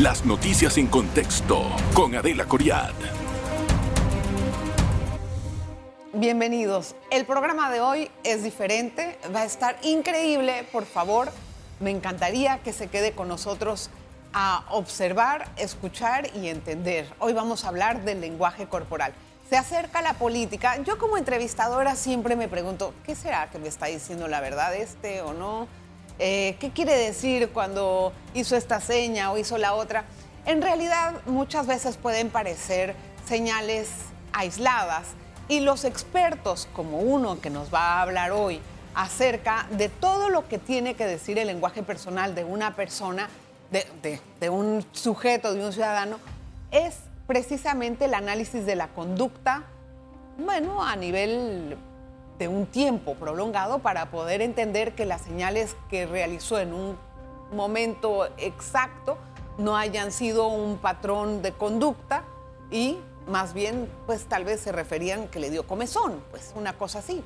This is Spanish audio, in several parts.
Las noticias en contexto con Adela Coriad. Bienvenidos. El programa de hoy es diferente, va a estar increíble. Por favor, me encantaría que se quede con nosotros a observar, escuchar y entender. Hoy vamos a hablar del lenguaje corporal. Se acerca la política. Yo como entrevistadora siempre me pregunto, ¿qué será que me está diciendo la verdad este o no? Eh, ¿Qué quiere decir cuando hizo esta seña o hizo la otra? En realidad muchas veces pueden parecer señales aisladas y los expertos, como uno que nos va a hablar hoy, acerca de todo lo que tiene que decir el lenguaje personal de una persona, de, un sujeto, de un ciudadano, es precisamente el análisis de la conducta, bueno, a nivel de un tiempo prolongado para poder entender que las señales que realizó en un momento exacto no hayan sido un patrón de conducta y más bien pues tal vez se referían que le dio comezón, pues una cosa así.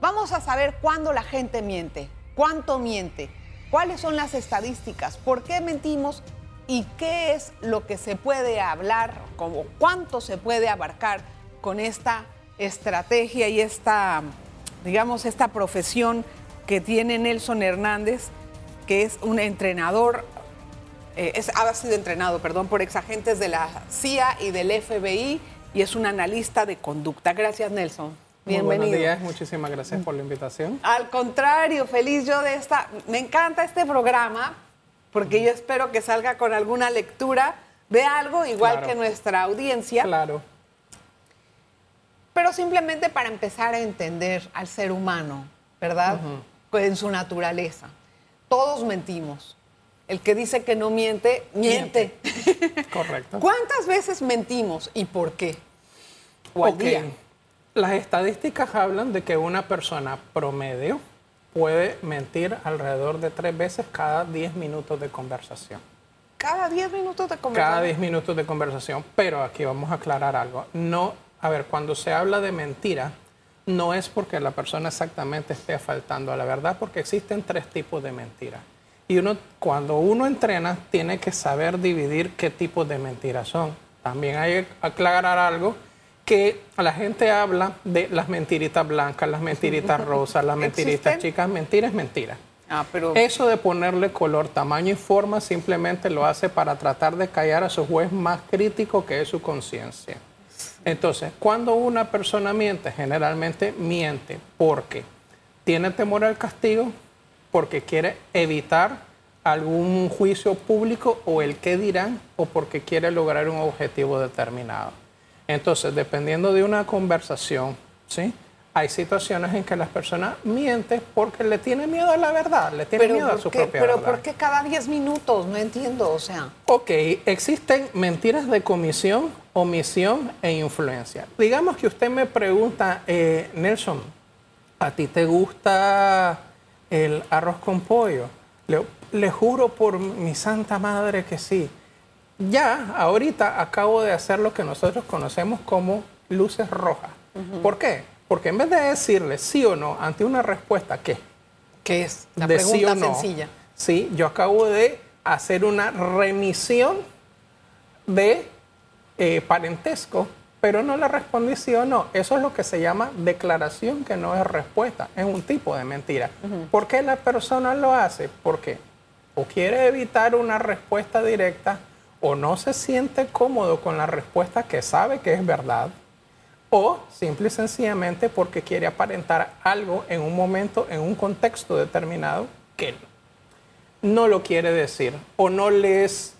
Vamos a saber cuándo la gente miente, cuánto miente, cuáles son las estadísticas, por qué mentimos y qué es lo que se puede hablar, como cuánto se puede abarcar con esta estrategia y esta, digamos, esta profesión que tiene Nelson Hernández, que es un entrenador, eh, es, ha sido entrenado, perdón, por exagentes de la CIA y del FBI y es un analista de conducta. Gracias, Nelson. Bienvenido. buenos días, muchísimas gracias por la invitación. Al contrario, feliz yo de esta. Me encanta este programa porque yo espero que salga con alguna lectura de algo, igual que nuestra audiencia. Claro. Pero simplemente para empezar a entender al ser humano, ¿verdad? En su naturaleza. Todos mentimos. El que dice que no miente, miente. Correcto. ¿Cuántas veces mentimos y por qué? O al día. Las estadísticas hablan de que una persona promedio puede mentir alrededor de tres veces cada 10 minutos de conversación. Cada 10 minutos de conversación. Cada 10 minutos de conversación, pero aquí vamos a aclarar algo. No, a ver, cuando se habla de mentira, no es porque la persona exactamente esté faltando a la verdad, porque existen tres tipos de mentiras. Y uno, cuando uno entrena, tiene que saber dividir qué tipos de mentiras son. También hay que aclarar algo que la gente habla de las mentiritas blancas, las mentiritas rosas, las mentiritas chicas. Mentira es mentira. Ah, pero... Eso de ponerle color, tamaño y forma simplemente lo hace para tratar de callar a su juez más crítico que es su conciencia. Entonces, cuando una persona miente, generalmente miente porque tiene temor al castigo, porque quiere evitar algún juicio público o el qué dirán, o porque quiere lograr un objetivo determinado. Entonces, dependiendo de una conversación, ¿sí? Hay situaciones en que las personas mienten porque le tienen miedo a la verdad, le tienen miedo a su propia pero verdad. Pero ¿por qué cada 10 minutos? No entiendo, o sea. Ok, existen mentiras de comisión, omisión e influencia. Digamos que usted me pregunta, eh, Nelson, ¿a ti te gusta el arroz con pollo? le juro por mi santa madre que sí ya ahorita acabo de hacer lo que nosotros conocemos como luces rojas. ¿Por qué? Porque en vez de decirle sí o no ante una respuesta que ¿Qué es? La pregunta sencilla. Sí, yo acabo de hacer una remisión de eh, parentesco, pero no le respondí sí o no. Eso es lo que se llama declaración que no es respuesta. Es un tipo de mentira. ¿Por qué la persona lo hace? Porque o quiere evitar una respuesta directa o no se siente cómodo con la respuesta que sabe que es verdad, o simple y sencillamente porque quiere aparentar algo en un momento, en un contexto determinado que no lo quiere decir o no le es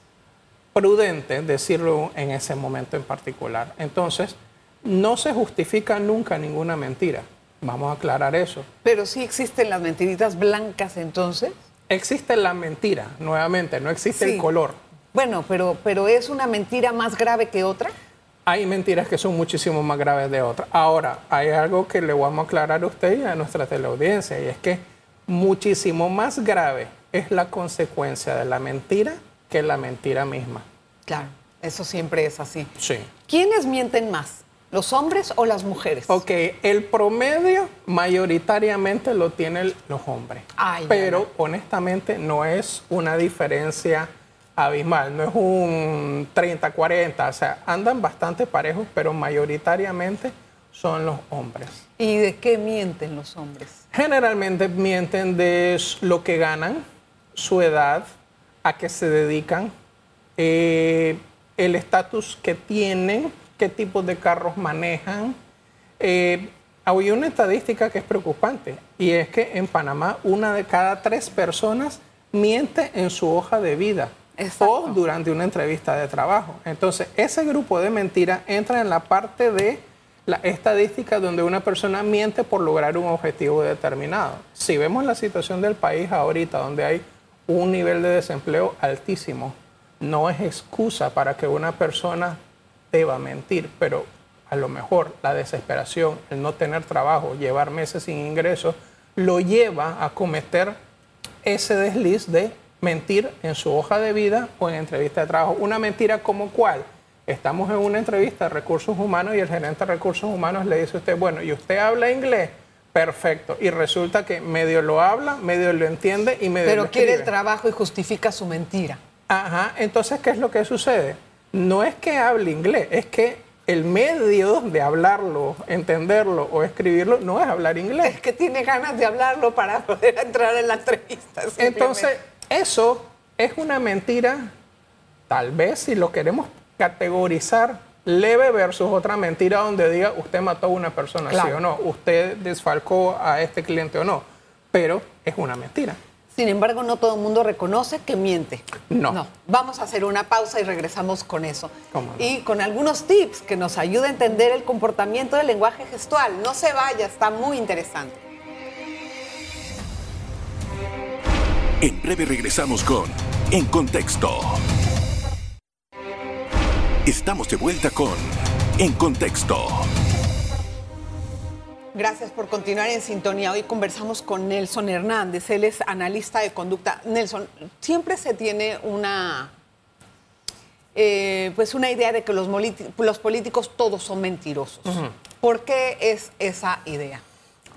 prudente decirlo en ese momento en particular. Entonces, no se justifica nunca ninguna mentira. Vamos a aclarar eso. Pero sí existen las mentiritas blancas entonces. Existe la mentira, nuevamente, no existe el color. Bueno, pero, pero ¿es una mentira más grave que otra? Hay mentiras que son muchísimo más graves de otras. Ahora, hay algo que le vamos a aclarar a usted y a nuestra teleaudiencia, y es que muchísimo más grave es la consecuencia de la mentira que la mentira misma. Claro, eso siempre es así. Sí. ¿Quiénes mienten más? ¿Los hombres o las mujeres? Ok, el promedio mayoritariamente lo tienen los hombres. pero honestamente no es una diferencia abismal, no es un 30-40, o sea, andan bastante parejos, pero mayoritariamente son los hombres. ¿Y de qué mienten los hombres? Generalmente mienten de lo que ganan, su edad, a qué se dedican, eh, el estatus que tienen, qué tipo de carros manejan. Eh, hay una estadística que es preocupante y es que en Panamá una de cada tres personas miente en su hoja de vida o durante una entrevista de trabajo. Entonces, ese grupo de mentiras entra en la parte de la estadística donde una persona miente por lograr un objetivo determinado. Si vemos la situación del país ahorita, donde hay un nivel de desempleo altísimo, no es excusa para que una persona deba mentir, pero a lo mejor la desesperación, el no tener trabajo, llevar meses sin ingresos, lo lleva a cometer ese desliz de mentir en su hoja de vida o en entrevista de trabajo. Una mentira como cuál. Estamos en una entrevista de recursos humanos y el gerente de recursos humanos le dice a usted, bueno, ¿y usted habla inglés? Perfecto. Y resulta que medio lo habla, medio lo entiende y medio Pero lo quiere el trabajo y justifica su mentira. Ajá, entonces, ¿qué es lo que sucede? No es que hable inglés, es que el medio de hablarlo, entenderlo o escribirlo no es hablar inglés. Es que tiene ganas de hablarlo para poder entrar en la entrevista. Entonces, eso es una mentira, tal vez si lo queremos categorizar leve versus otra mentira donde diga usted mató a una persona, sí o no, usted desfalcó a este cliente o no, pero es una mentira. Sin embargo, no todo el mundo reconoce que miente. No. Vamos a hacer una pausa y regresamos con eso. Y con algunos tips que nos ayuden a entender el comportamiento del lenguaje gestual. No se vaya, está muy interesante. En breve regresamos con En Contexto. Estamos de vuelta con En Contexto. Gracias por continuar en sintonía. Hoy conversamos con Nelson Hernández. Él es analista de conducta. Nelson, siempre se tiene una, eh, pues una idea de que los, los, políticos todos son mentirosos. ¿Por qué es esa idea?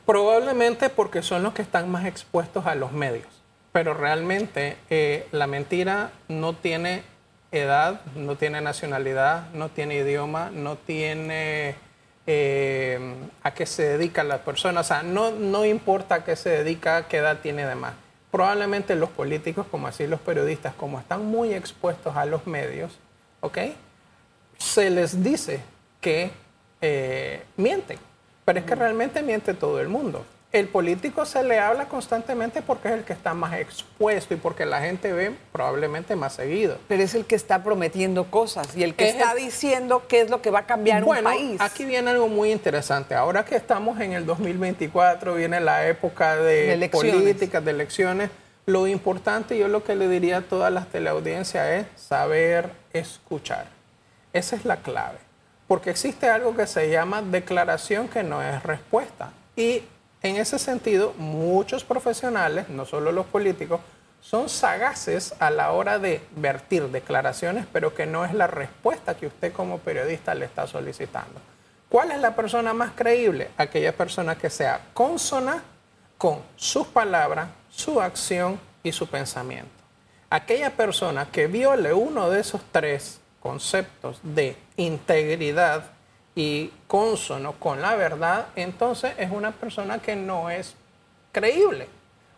Probablemente porque son los que están más expuestos a los medios. Pero realmente eh, la mentira no tiene edad, no tiene nacionalidad, no tiene idioma, no tiene eh, a qué se dedica la persona. O sea, no, no importa a qué se dedica, qué edad tiene demás. Probablemente los políticos, como así los periodistas, como están muy expuestos a los medios, ¿ok? Se les dice que eh, mienten, pero es que realmente miente todo el mundo el político se le habla constantemente porque es el que está más expuesto y porque la gente ve probablemente más seguido. Pero es el que está prometiendo cosas y el que está diciendo qué es lo que va a cambiar un país. Aquí viene algo muy interesante. Ahora que estamos en el 2024, viene la época de, políticas, de elecciones. Lo importante, yo lo que le diría a todas las teleaudiencias es saber escuchar. Esa es la clave. Porque existe algo que se llama declaración que no es respuesta. Y en ese sentido, muchos profesionales, no solo los políticos, son sagaces a la hora de vertir declaraciones, pero que no es la respuesta que usted como periodista le está solicitando. ¿Cuál es la persona más creíble? Aquella persona que sea consona con sus palabras, su acción y su pensamiento. Aquella persona que viole uno de esos tres conceptos de integridad, y consono con la verdad, entonces es una persona que no es creíble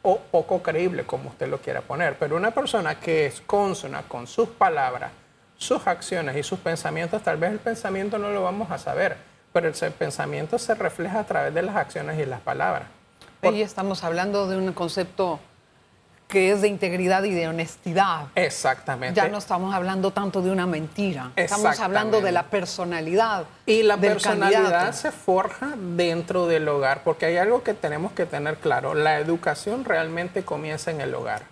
o poco creíble, como usted lo quiera poner. Pero una persona que es consona con sus palabras, sus acciones y sus pensamientos, tal vez el pensamiento no lo vamos a saber, pero el pensamiento se refleja a través de las acciones y las palabras. Ahí estamos hablando de un concepto que es de integridad y de honestidad. Exactamente. Ya no estamos hablando tanto de una mentira, estamos hablando de la personalidad. Y la personalidad se forja dentro del hogar, porque hay algo que tenemos que tener claro, la educación realmente comienza en el hogar.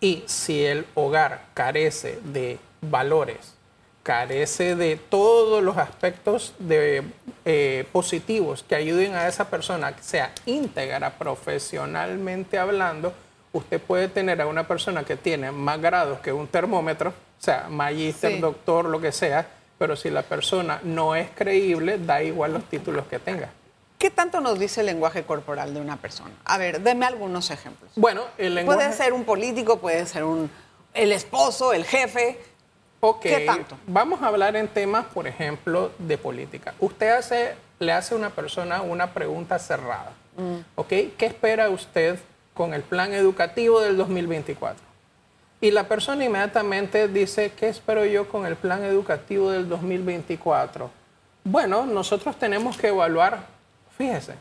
Y si el hogar carece de valores, carece de todos los aspectos de, eh, positivos que ayuden a esa persona que sea íntegra profesionalmente hablando, usted puede tener a una persona que tiene más grados que un termómetro, o sea, magíster, doctor, lo que sea, pero si la persona no es creíble, da igual los títulos que tenga. ¿Qué tanto nos dice el lenguaje corporal de una persona? A ver, deme algunos ejemplos. Bueno, el lenguaje... Puede ser un político, puede ser un, el esposo, el jefe. Ok, ¿Qué tanto? Vamos a hablar en temas, por ejemplo, de política. Usted hace, le hace a una persona una pregunta cerrada. Mm. ¿Ok? ¿Qué espera usted con el plan educativo del 2024? Y la persona inmediatamente dice, ¿qué espero yo con el plan educativo del 2024? Bueno, nosotros tenemos que evaluar, fíjese,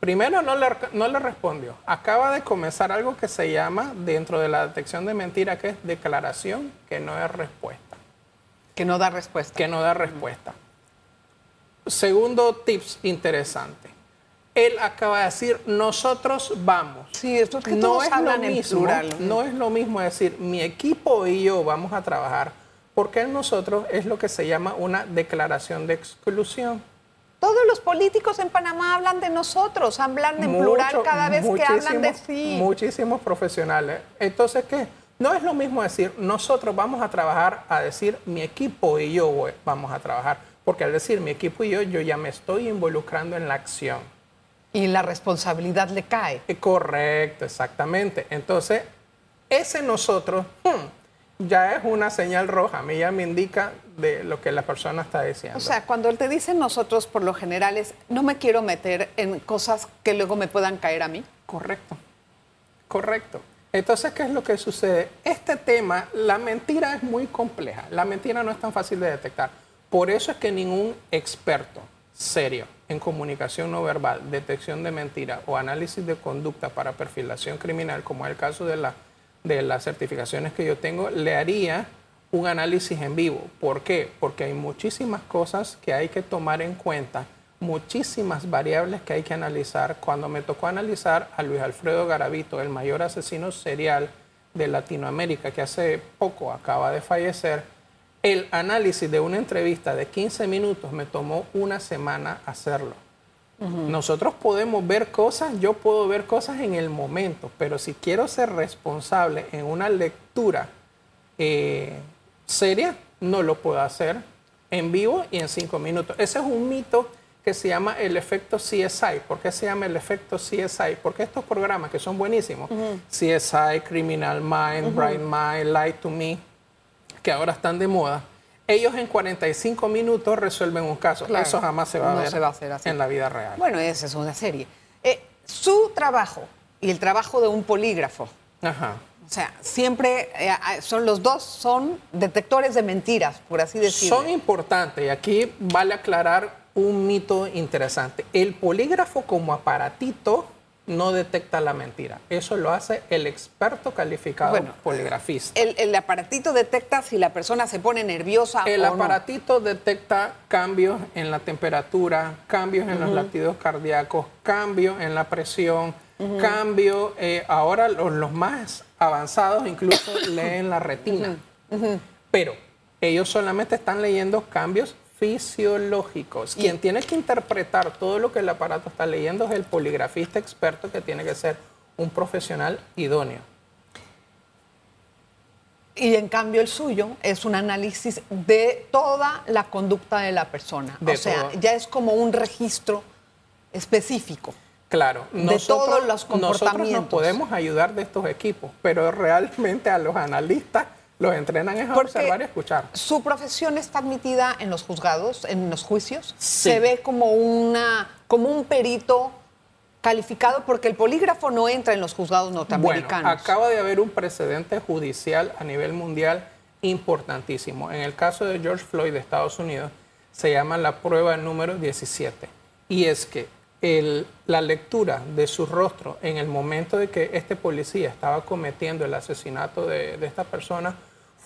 primero no le, no le respondió. Acaba de comenzar algo que se llama, dentro de la detección de mentira, que es declaración que no es respuesta. Que no da respuesta. Que no da respuesta. Segundo tips interesante. Él acaba de decir, nosotros vamos. Sí, esto es que todos hablan en mismo, plural. No es lo mismo decir, mi equipo y yo vamos a trabajar, porque el nosotros es lo que se llama una declaración de exclusión. Todos los políticos en Panamá hablan de nosotros, hablan en plural Mucho- cada vez que hablan de sí. Muchísimos profesionales. Entonces, ¿qué? No es lo mismo decir, nosotros vamos a trabajar, a decir, mi equipo y yo vamos a trabajar. Porque al decir mi equipo y yo, yo ya me estoy involucrando en la acción. Y la responsabilidad le cae. Eh, Correcto, exactamente. Entonces, ese nosotros hmm, ya es una señal roja. A mí ya me indica de lo que la persona está diciendo. O sea, cuando él te dice nosotros, por lo general es, no me quiero meter en cosas que luego me puedan caer a mí. Correcto, correcto. Entonces, ¿qué es lo que sucede? Este tema, la mentira es muy compleja. La mentira no es tan fácil de detectar. Por eso es que ningún experto serio en comunicación no verbal, detección de mentira o análisis de conducta para perfilación criminal, como es el caso de, la, de las certificaciones que yo tengo, le haría un análisis en vivo. ¿Por qué? Porque hay muchísimas cosas que hay que tomar en cuenta, muchísimas variables que hay que analizar. Cuando me tocó analizar a Luis Alfredo Garavito, el mayor asesino serial de Latinoamérica, que hace poco acaba de fallecer, el análisis de una entrevista de 15 minutos me tomó una semana hacerlo. Nosotros podemos ver cosas, yo puedo ver cosas en el momento, pero si quiero ser responsable en una lectura eh, seria, no lo puedo hacer en vivo y en cinco minutos. Ese es un mito que se llama el efecto CSI. ¿Por qué se llama el efecto CSI? Porque estos programas que son buenísimos, CSI, Criminal Mind, Bright Mind, Lie to Me, que ahora están de moda, ellos en 45 minutos resuelven un caso. Claro. Eso jamás se va a ver se va a hacer así. en la vida real. Bueno, esa es una serie. Eh, su trabajo y el trabajo de un polígrafo, Ajá. o sea, siempre eh, son los dos son detectores de mentiras, por así decirlo. Son importantes y aquí vale aclarar un mito interesante. El polígrafo como aparatito no detecta la mentira. Eso lo hace el experto calificado Bueno, poligrafista. El, el aparatito detecta si la persona se pone nerviosa El o no. aparatito detecta cambios en la temperatura, cambios en los latidos cardíacos, cambios en la presión, cambios, eh, ahora los, los más avanzados incluso leen la retina. Pero ellos solamente están leyendo cambios fisiológicos. Quien tiene que interpretar todo lo que el aparato está leyendo es el poligrafista experto que tiene que ser un profesional idóneo. Y en cambio el suyo es un análisis de toda la conducta de la persona. De o sea, todo. ya es como un registro específico. Claro, De todos los Nosotros nos comportamientos. podemos ayudar de estos equipos, pero realmente a los analistas los entrenan es a observar y escuchar. Su profesión está admitida en los juzgados, en los juicios. Sí. Se ve como, una, como un perito calificado porque el polígrafo no entra en los juzgados Bueno, norteamericanos. acaba de haber un precedente judicial a nivel mundial importantísimo. En el caso de George Floyd de Estados Unidos, se llama la prueba número 17. Y es que el- la lectura de su rostro en el momento de que este policía estaba cometiendo el asesinato de, de esta persona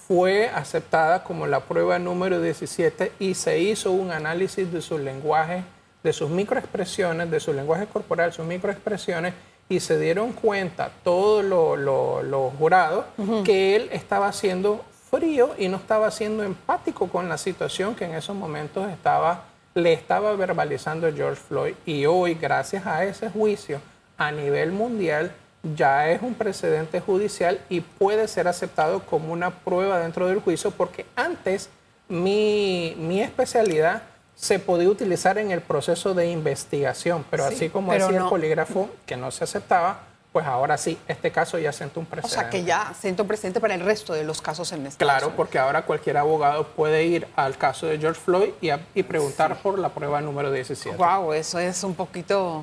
fue aceptada como la prueba número 17 y se hizo un análisis de su lenguaje, de sus microexpresiones, de su lenguaje corporal, sus microexpresiones, y se dieron cuenta todos los lo, los jurados que él estaba siendo frío y no estaba siendo empático con la situación que en esos momentos estaba, le estaba verbalizando George Floyd. Y hoy, gracias a ese juicio a nivel mundial, ya es un precedente judicial y puede ser aceptado como una prueba dentro del juicio porque antes mi, mi especialidad se podía utilizar en el proceso de investigación, pero Sí, así como pero decía no. el polígrafo que no se aceptaba, pues ahora sí, este caso ya siento un O precedente. sea, que ya siento presente para el resto de los casos en Estados Claro, Unidos. porque ahora cualquier abogado puede ir al caso de George Floyd y, a- y preguntar por la prueba número 17. Wow, eso es un poquito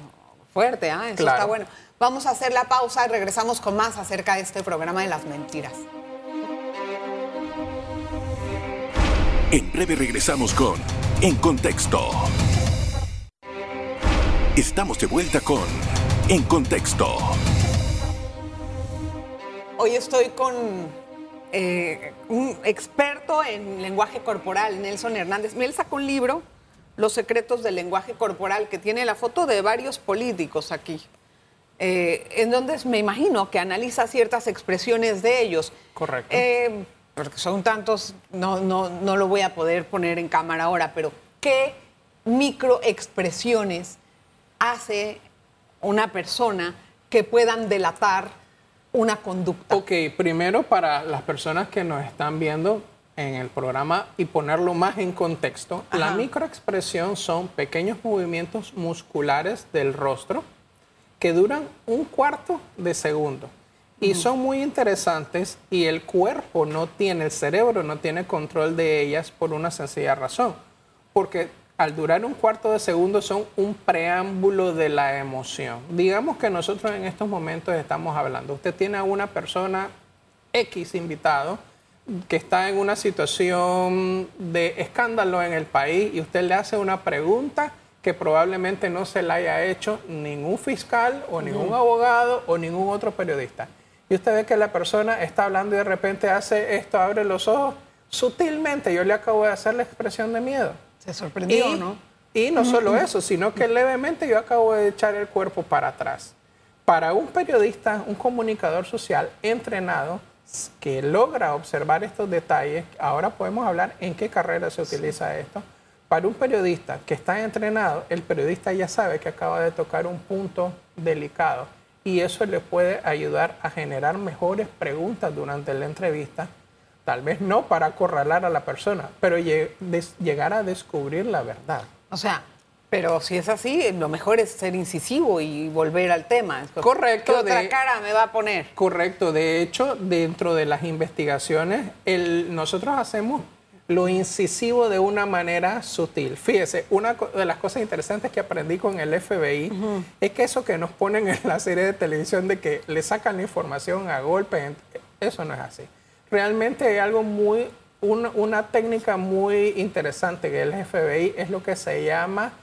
fuerte, ¿ah? Eso Claro. está bueno. Vamos a hacer la pausa y regresamos con más acerca de este programa de las mentiras. En breve regresamos con En Contexto. Estamos de vuelta con En Contexto. Hoy estoy con eh, un experto en lenguaje corporal, Nelson Hernández. Él sacó un libro, Los secretos del lenguaje corporal, que tiene la foto de varios políticos aquí. eh, en donde me imagino que analiza ciertas expresiones de ellos. Correcto. Eh, porque son tantos, no, no, no lo voy a poder poner en cámara ahora, pero ¿qué microexpresiones hace una persona que puedan delatar una conducta? Ok, primero para las personas que nos están viendo en el programa y ponerlo más en contexto, la microexpresión son pequeños movimientos musculares del rostro que duran un cuarto de segundo y son muy interesantes y el cuerpo no tiene, el cerebro no tiene control de ellas por una sencilla razón, porque al durar un cuarto de segundo son un preámbulo de la emoción. Digamos que nosotros en estos momentos estamos hablando, usted tiene a una persona X invitado que está en una situación de escándalo en el país y usted le hace una pregunta que probablemente no se la haya hecho ningún fiscal o ningún abogado o ningún otro periodista. Y usted ve que la persona está hablando y de repente hace esto, abre los ojos, sutilmente yo le acabo de hacer la expresión de miedo. Se sorprendió, Y, ¿no? y no solo eso, sino que levemente yo acabo de echar el cuerpo para atrás. Para un periodista, un comunicador social entrenado que logra observar estos detalles, ahora podemos hablar en qué carrera se utiliza esto. Para un periodista que está entrenado, el periodista ya sabe que acaba de tocar un punto delicado y eso le puede ayudar a generar mejores preguntas durante la entrevista Tal vez no para acorralar a la persona, pero llegar a descubrir la verdad. O sea, pero si es así, lo mejor es ser incisivo y volver al tema. Correcto, ¿Qué otra de- cara me va a poner? Correcto, de hecho, dentro de las investigaciones, el- nosotros hacemos lo incisivo de una manera sutil. Fíjese, una de las cosas interesantes que aprendí con el FBI es que eso que nos ponen en la serie de televisión de que le sacan la información a golpe, en- eso no es así. Realmente hay algo muy, una, técnica muy interesante que el FBI es lo que se llama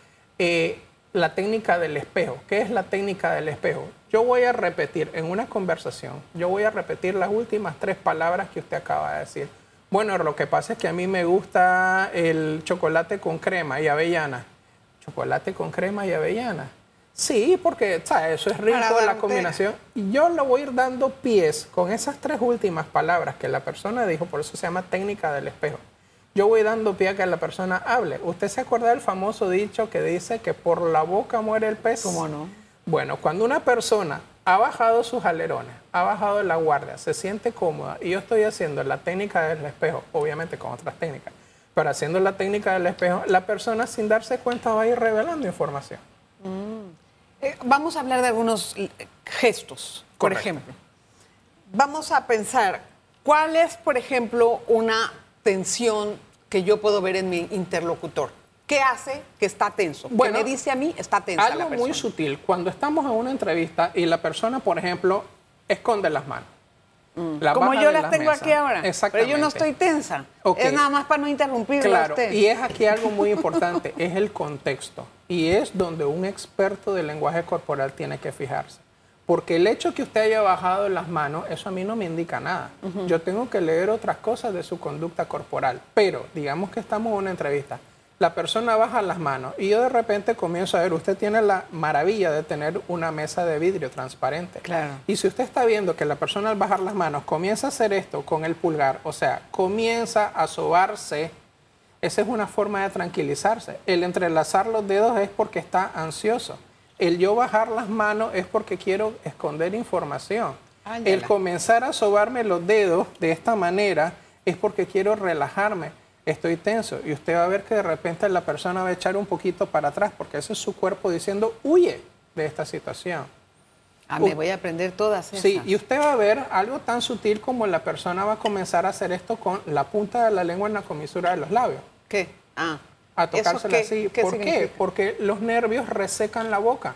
eh, la técnica del espejo. ¿Qué es la técnica del espejo? Yo voy a repetir en una conversación, yo voy a repetir las últimas tres palabras que usted acaba de decir. Bueno, lo que pasa es que a mí me gusta el chocolate con crema y avellana. Chocolate con crema y avellana. Sí, porque ¿sabes? eso es rico, la darte- combinación. Y yo le voy a ir dando pies con esas tres últimas palabras que la persona dijo, por eso se llama técnica del espejo. Yo voy dando pie a que la persona hable. ¿Usted se acuerda del famoso dicho que dice que por la boca muere el pez? ¿Cómo no? Bueno, cuando una persona ha bajado sus alerones, ha bajado la guardia, se siente cómoda y yo estoy haciendo la técnica del espejo, obviamente con otras técnicas, pero haciendo la técnica del espejo, la persona sin darse cuenta va a ir revelando información. Eh, vamos a hablar de algunos gestos, por ejemplo. Vamos a pensar, ¿cuál es, por ejemplo, una tensión que yo puedo ver en mi interlocutor? ¿Qué hace que está tenso? Bueno, ¿Qué me dice a mí está tensa la Algo muy sutil, cuando estamos en una entrevista y la persona, por ejemplo, esconde las manos. La Mm. Como yo las la tengo aquí ahora. Pero yo no estoy tensa. Es nada más para no interrumpirlo a usted. y es aquí algo muy importante, es el contexto. Y es donde un experto del lenguaje corporal tiene que fijarse. Porque el hecho que usted haya bajado las manos, eso a mí no me indica nada. Yo tengo que leer otras cosas de su conducta corporal. Pero digamos que estamos en una entrevista. La persona baja las manos y yo de repente comienzo a ver, usted tiene la maravilla de tener una mesa de vidrio transparente. Claro. Y si usted está viendo que la persona al bajar las manos comienza a hacer esto con el pulgar, o sea, comienza a sobarse, esa es una forma de tranquilizarse. El entrelazar los dedos es porque está ansioso. El yo bajar las manos es porque quiero esconder información. Ándala. El comenzar a sobarme los dedos de esta manera es porque quiero relajarme. Estoy tenso y usted va a ver que de repente la persona va a echar un poquito para atrás porque ese es su cuerpo diciendo huye de esta situación. Ah, me voy a aprender todas esas. Sí, y usted va a ver algo tan sutil como la persona va a comenzar a hacer esto con la punta de la lengua en la comisura de los labios. ¿Qué? Ah. A ¿eso tocársela qué- así. qué ¿Por qué? Porque los nervios resecan la boca.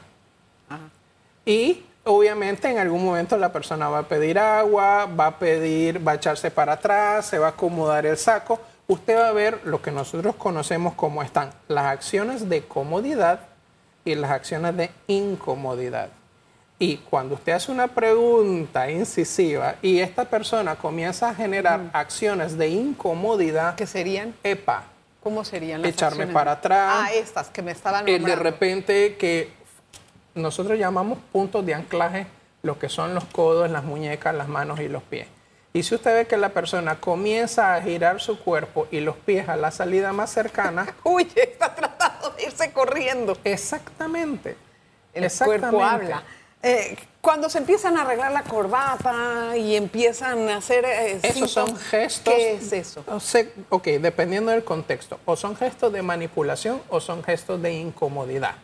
Ajá. Y obviamente en algún momento la persona va a pedir agua, va a pedir, va a echarse para atrás, se va a acomodar el saco. Usted va a ver lo que nosotros conocemos como están las acciones de comodidad y las acciones de incomodidad. Y cuando usted hace una pregunta incisiva y esta persona comienza a generar acciones de incomodidad, ¿Qué serían? epa, ¿Cómo serían las Echarme acciones? para atrás. Ah, estas que me estaban el de repente que nosotros llamamos puntos de anclaje, lo que son los codos, las muñecas, las manos y los pies. Y si usted ve que la persona comienza a girar su cuerpo y los pies a la salida más cercana, Uy, está tratando de irse corriendo. exactamente. El exactamente. cuerpo habla. Eh, cuando se empiezan a arreglar la corbata y empiezan a hacer... eh, Esos son gestos. ¿Qué es eso? Ok, dependiendo del contexto. O son gestos de manipulación o son gestos de incomodidad.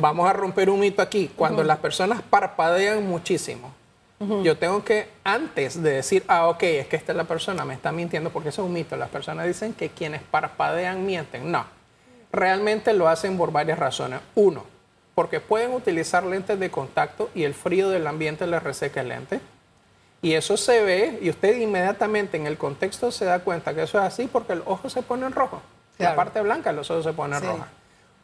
Vamos a romper un mito aquí. Cuando las personas parpadean muchísimo, yo tengo que, antes de decir, ah, ok, es que esta es la persona, me está mintiendo, porque eso es un mito. Las personas dicen que quienes parpadean mienten. No. Realmente lo hacen por varias razones. Uno, porque pueden utilizar lentes de contacto y el frío del ambiente les reseca el lente. Y eso se ve, y usted inmediatamente en el contexto se da cuenta que eso es así porque los ojos se ponen rojos. La Claro. parte blanca de los ojos se pone Sí. roja.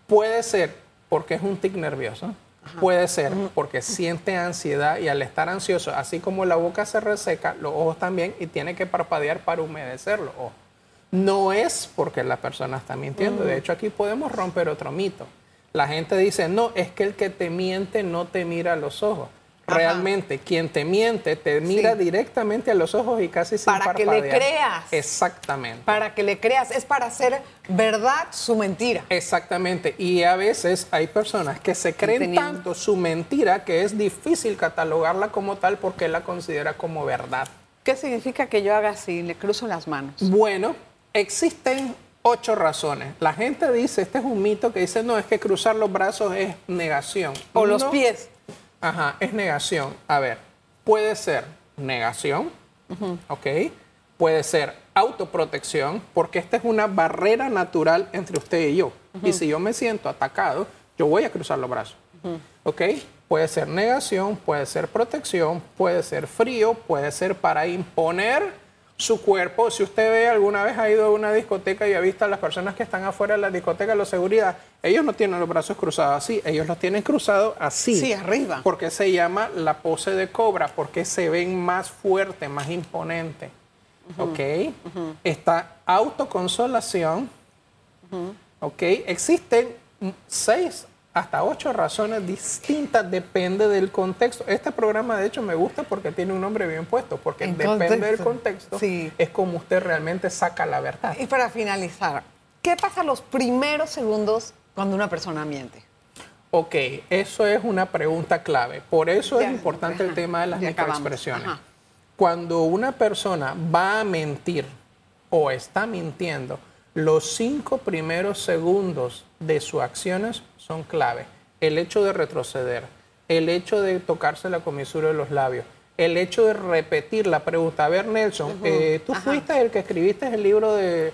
Puede ser porque es un tic nervioso. Puede ser porque siente ansiedad y al estar ansioso, así como la boca se reseca, los ojos también y tiene que parpadear para humedecer los ojos. No es porque la persona está mintiendo. De hecho, aquí podemos romper otro mito. La gente dice, no, es que el que te miente no te mira a los ojos. Ajá. Realmente, quien te miente te mira Sí. directamente a los ojos y casi sin Para que le creas. Exactamente. Para que le creas, es para hacer verdad su mentira. Exactamente. Y a veces hay personas que se creen Teniendo- tanto su mentira que es difícil catalogarla como tal porque la considera como verdad. ¿Qué significa que yo haga así? Le cruzo las manos. Bueno, existen ocho razones. La gente dice, este es un mito que dice, no, es que cruzar los brazos es negación. O los pies. Ajá, es negación. A ver, puede ser negación, ¿ok? Puede ser autoprotección, porque esta es una barrera natural entre usted y yo. Y si yo me siento atacado, yo voy a cruzar los brazos, ¿ok? Puede ser negación, puede ser protección, puede ser frío, puede ser para imponer su cuerpo. Si usted ve, alguna vez ha ido a una discoteca y ha visto a las personas que están afuera de la discoteca, la seguridad, ellos no tienen los brazos cruzados así, ellos los tienen cruzados así. Sí, arriba. Porque se llama la pose de cobra, porque se ven más fuerte, más imponente. ¿Ok? Está autoconsolación. ¿Ok? Existen seis hasta ocho razones distintas, depende del contexto. Este programa, de hecho, me gusta porque tiene un nombre bien puesto, porque En depende del contexto. Sí. es como usted realmente saca la verdad. Y para finalizar, ¿qué pasa los primeros segundos cuando una persona miente? Ok, eso es una pregunta clave. Por eso Ya, es importante el tema de las microexpresiones. Cuando una persona va a mentir o está mintiendo, los cinco primeros segundos de sus acciones son clave. El hecho de retroceder, el hecho de tocarse la comisura de los labios, el hecho de repetir la pregunta. A ver, Nelson, eh, tú ajá. fuiste el que escribiste el libro de...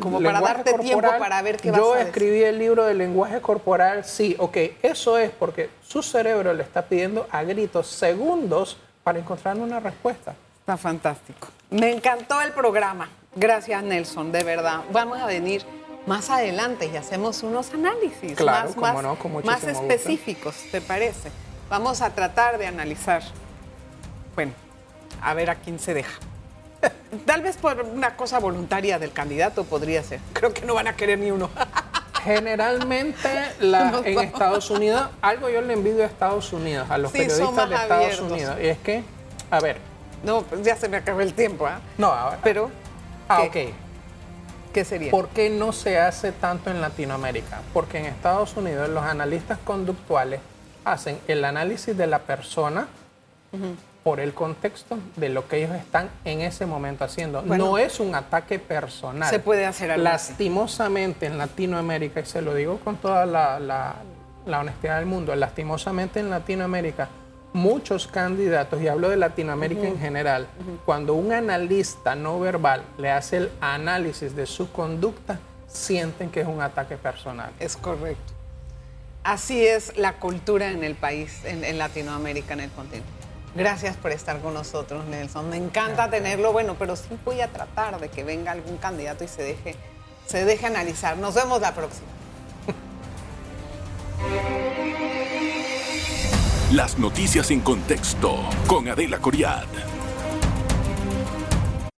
Como para darte tiempo para ver qué vas Yo a decir. escribí el libro de lenguaje corporal, sí, ok, eso es porque su cerebro le está pidiendo a gritos segundos para encontrar una respuesta. Está fantástico. Me encantó el programa. Gracias, Nelson, de verdad. Vamos a venir más adelante y hacemos unos análisis Claro, más, más- no, más gusto. específicos, ¿te parece? Vamos a tratar de analizar. Bueno, a ver a quién se deja. Tal vez por una cosa voluntaria del candidato podría ser. Creo que no van a querer ni uno. Generalmente la- No, en. Estados Unidos, algo yo le envidio a Estados Unidos, a los Sí, periodistas de Estados abiertos. Unidos, y es que, a ver, No, ya se me acabó el tiempo, ¿ah? no, ahora, Pero, ah, ¿qué? ok. ¿qué sería? ¿Por qué no se hace tanto en Latinoamérica? Porque en Estados Unidos los analistas conductuales hacen el análisis de la persona por el contexto de lo que ellos están en ese momento haciendo. Bueno. no es un ataque personal. Se puede hacer algo. Lastimosamente en Latinoamérica, y se lo digo con toda la, la- la honestidad del mundo, lastimosamente en Latinoamérica muchos candidatos, y hablo de Latinoamérica en general, cuando un analista no verbal le hace el análisis de su conducta, sienten que es un ataque personal. Es correcto. Así es la cultura en el país, en, Latinoamérica, en el continente. Gracias por estar con nosotros, Nelson. Me encanta tenerlo, bueno, pero sí voy a tratar de que venga algún candidato y se deje, se deje analizar. Nos vemos la próxima. Las noticias en contexto con Adela Coriad.